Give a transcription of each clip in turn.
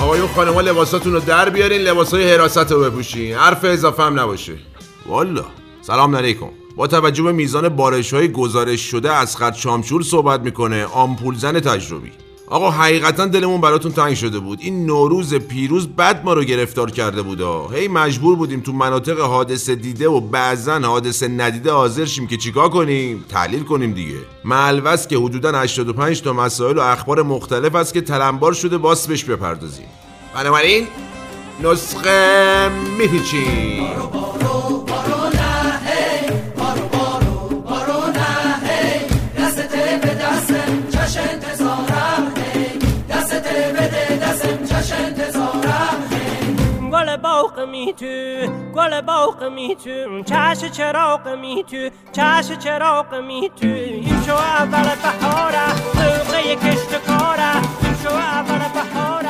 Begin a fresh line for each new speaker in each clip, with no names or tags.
آقایون خانما لباساتون رو در بیارین لباسای حراست رو بپوشین. حرف اضافه هم نباشه. والا. سلام علیکم. با توجه به میزان بارش های گزارش شده از خط شامشور صحبت می‌کنه آمپول زن تجربی. آقا حقیقتا دلمون براتون تنگ شده بود. این نوروز پیروز بد ما رو گرفتار کرده بود. هی مجبور بودیم تو مناطق حادثه دیده و بعضا حادثه ندیده حاضر شیم که چیکار کنیم؟ تحلیل کنیم دیگه. ملوس که حدودا 85 تا مسائل و اخبار مختلف است که تلمبار شده باس بهش بپردازیم. بنابراین نسخه میپیچیم
می تو گل باغ می تو چش چراغ می تو چش چراغ می تو این شو اول بهاره ذوقه کشت کاره این شو اول بهاره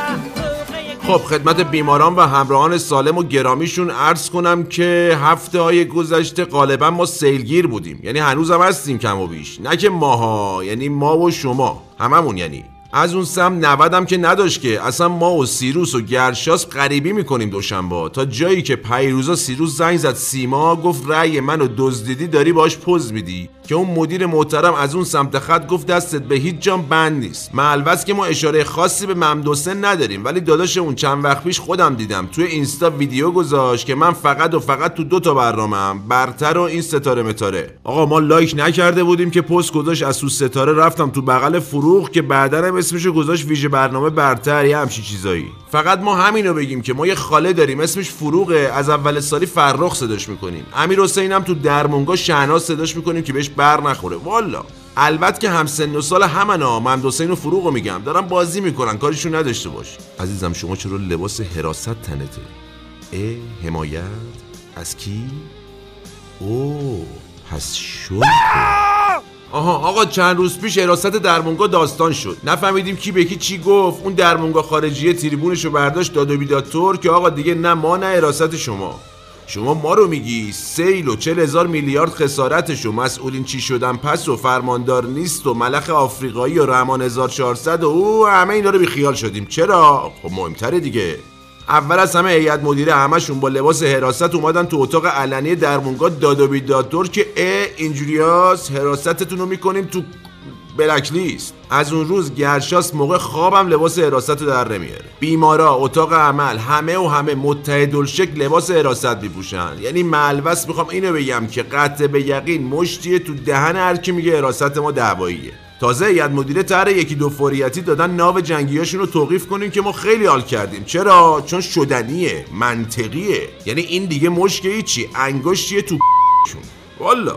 خب خدمت بیماران و همراهان سالم و گرامیشون عرض کنم که هفته های گذشته غالبا ما سیلگیر بودیم. یعنی هنوز هم هستیم کم و بیش. نه که ماها یعنی ما و شما. هممون یعنی. از اون سم نودم که نداشت که. اصلا ما و سیروس و گرشاس غریبی می‌کنیم دوشنبه. تا جایی که پیروزا سیروس زنگ زد سیما گفت رأی منو دزدیدی داری باش پوز میدی. که اون مدیر محترم از اون سمت خط گفت دستت به هیچ جام بند نیست. معلوس که ما اشاره خاصی به ممدوسن نداریم. ولی داداش اون چند وقت پیش خودم دیدم. توی اینستا ویدیو گذاشت که من فقط و فقط تو دو تا برنامه‌ام. برتر و این ستاره متاره. آقا ما لایک نکرده بودیم که پست گذاشت از تو ستاره رفتم تو بغل فروغ که بعدا اسمشو گذاشت ویژه برنامه برتر یه همچی چیزایی. فقط ما همینو بگیم که ما یه خاله داریم اسمش فروغه از اول سالی فرخ صداش می‌کنیم. امیر حسین هم تو درمونگا شهناز صداش می‌کنیم که بهش بر نخوره. والا. البته که هم سن و سال همنا ممد حسین و فروغ میگم. دارن بازی می‌کنن کاریشون نداشته باش. عزیزم شما چرا لباس حراست تنته؟ اه حمایت؟ از کی؟ او پس شد آها آقا چند روز پیش حراست درمونگا داستان شد. نفهمیدیم کی به کی چی گفت. اون درمونگا خارجیه تریبونش رو برداشت داد و بیداد طور که آقا دیگه نه ما نه حراست شما. شما ما رو میگی. سیل و چل هزار میلیارد خسارتش و مسئولین چی شدن پس و فرماندار نیست و ملخ آفریقایی و رحمان 1400 و او همه اینا رو بیخیال شدیم. چرا؟ خب مهمتره دیگه. اول از همه هیئت مدیره همشون با لباس حراست اومدن تو اتاق علنی درمونگا داد و بیدادور که اه اینجوریاس حراستتون رو می‌کنیم تو بلک لیست از اون روز گرشاس موقع خوابم لباس حراست رو در نمیاره. بیمارا اتاق عمل همه و همه متحدالشکل لباس حراست میپوشن. یعنی ملوس می‌خوام اینو بگم که قطع به یقین مشتیه تو دهن هر کی میگه حراست ما دعواییه. تازه هیئت مدیره طرح یکی دو فوریتی دادن ناو جنگیاشون رو توقیف کنیم که ما خیلی حال کردیم. چرا؟ چون شدنیه منطقیه. یعنی این دیگه مشکلی چی انگشتیه تو شون والا.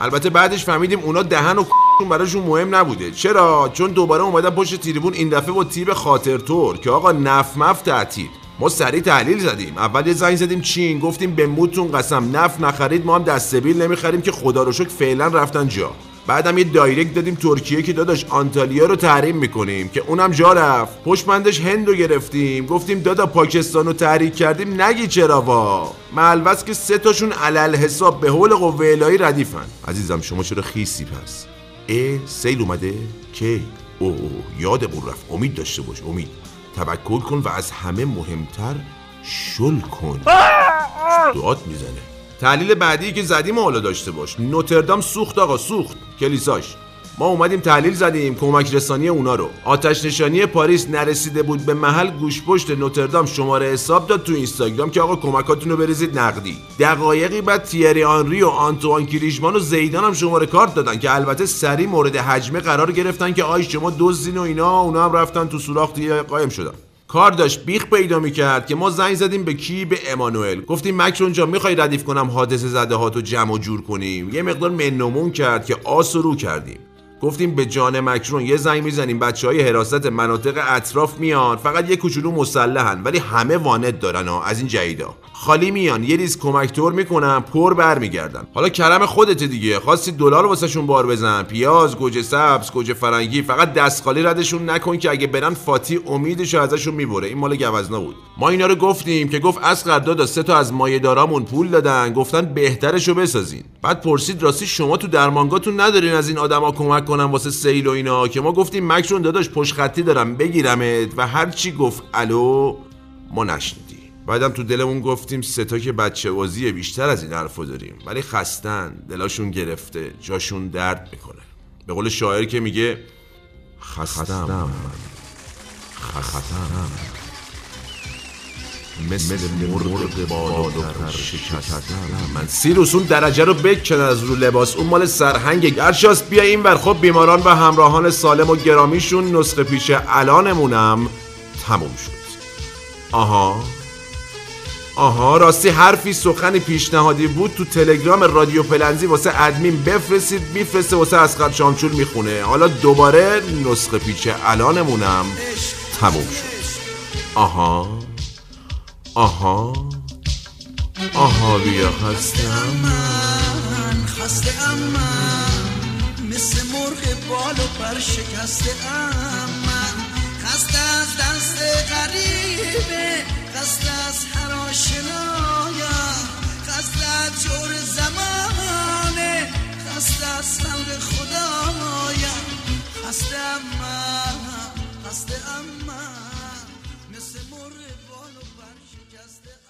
البته بعدش فهمیدیم اونا دهن و شون براشون مهم نبوده. چرا؟ چون دوباره اومدن پشت تریبون این دفعه با تیب خاطر طور که آقا نف مف تعطیل. ما سریع تحلیل زدیم. اول یه زنگ زدیم چین گفتیم به موتون قسم نف نخرید ما هم دستبیل نمی‌خریم که خدا رو شکر فعلا رفتن جا. بعدم یه دایرکت دادیم ترکیه که داداش آنتالیا رو تحریم می‌کنیم که اونم جا رفت. پشمندش هند رو گرفتیم. گفتیم دادا پاکستان رو تحریک کردیم. نگی چرا وا؟ ملوس که سه تاشون علل حساب به حول قوه الهی ردیفن. عزیزم شما چرا خیسی پس؟ اه سیل اومده کی او او یادمون رفت. امید داشته باش. امید. توکل کن و از همه مهمتر شل کن. دعات می‌زنه. تحلیل بعدی که زدیم حالا داشته باش. نوتردام سوخت آقا سوخت. کلیساش. ما اومدیم تحلیل زدیم کمک رسانی اونا رو. آتش نشانی پاریس نرسیده بود به محل گوش پشت نوتردام شماره حساب داد تو اینستاگرام که آقا کمکاتون رو بریزید نقدی. دقایقی بعد تیری آنری و آنتوان کریشمان و زیدان هم شماره کارت دادن که البته سری مورد حجمه قرار گرفتن که آی شما دزدین و اینا اونا هم رفتن تو سوراخ قایم شدن. کار داشت بیخ پیدا می‌کرد که ما زنگ زدیم به کی؟ به امانوئل. گفتیم مکرون جان می‌خوای ردیف کنم حادثه زده هاتو جمع و جور کنیم؟ یه مقدار منومون کرد که آس رو کردیم. گفتیم به جان مکرون یه زنگ می‌زنیم بچه های حراست مناطق اطراف میان فقط یه کوچولو مسلحن ولی همه وانت دارن ها از این جیدا خالی میان یه ریز کمکتور می‌کنن پر برمیگردن. حالا کرم خودت دیگه خواستی دلار واسهشون بار بزن پیاز گوجه سبز گوجه فرنگی فقط دست خالی ردشون نکن که اگه برن فاتی امیدش ازشون می‌بره. این مال گوزنا بود. ما اینا رو گفتیم که گفت از دادا سه تا از مایه‌دارامون پول دادن گفتن بهترشو بسازین. بعد پرسید راستی شما تو درمانگاتون ندارین از این آدما کمک کنن واسه سیل و اینا که ما گفتیم مکرون داداش پشت خطی دارم بگیرمت. و هر چی گفت الو ما نشنیدیم. بعدم تو دلمون گفتیم ستا که بچه بازیه بیشتر از این حرفو داریم. ولی خستن دلاشون گرفته جاشون درد می‌کنه. به قول شاعر که میگه خستم. من خستم. مثل مرغ بالاتر شکستم من سیروس اون درجه رو بکن از رو لباس. اون مال سرهنگ. گرشاس بیا این ور. خب بیماران و همراهان سالم و گرامیشون نسخه پیش الانمونم تموم شد. آها. آها راستی حرفی سخنی پیشنهادی بود. تو تلگرام رادیو پلنزی واسه ادمین بفرستید. میفرسته واسه اسقر شامچول می‌خونه. حالا دوباره نسخه پیچ الانمونم تموم شد. آها. آها. آها بیا خستم
من خسته ام من مثل مرغ بال و پر شکسته ام من خسته از دست غریبه خسته از هر آشنایم. خسته از جور زمانه من خسته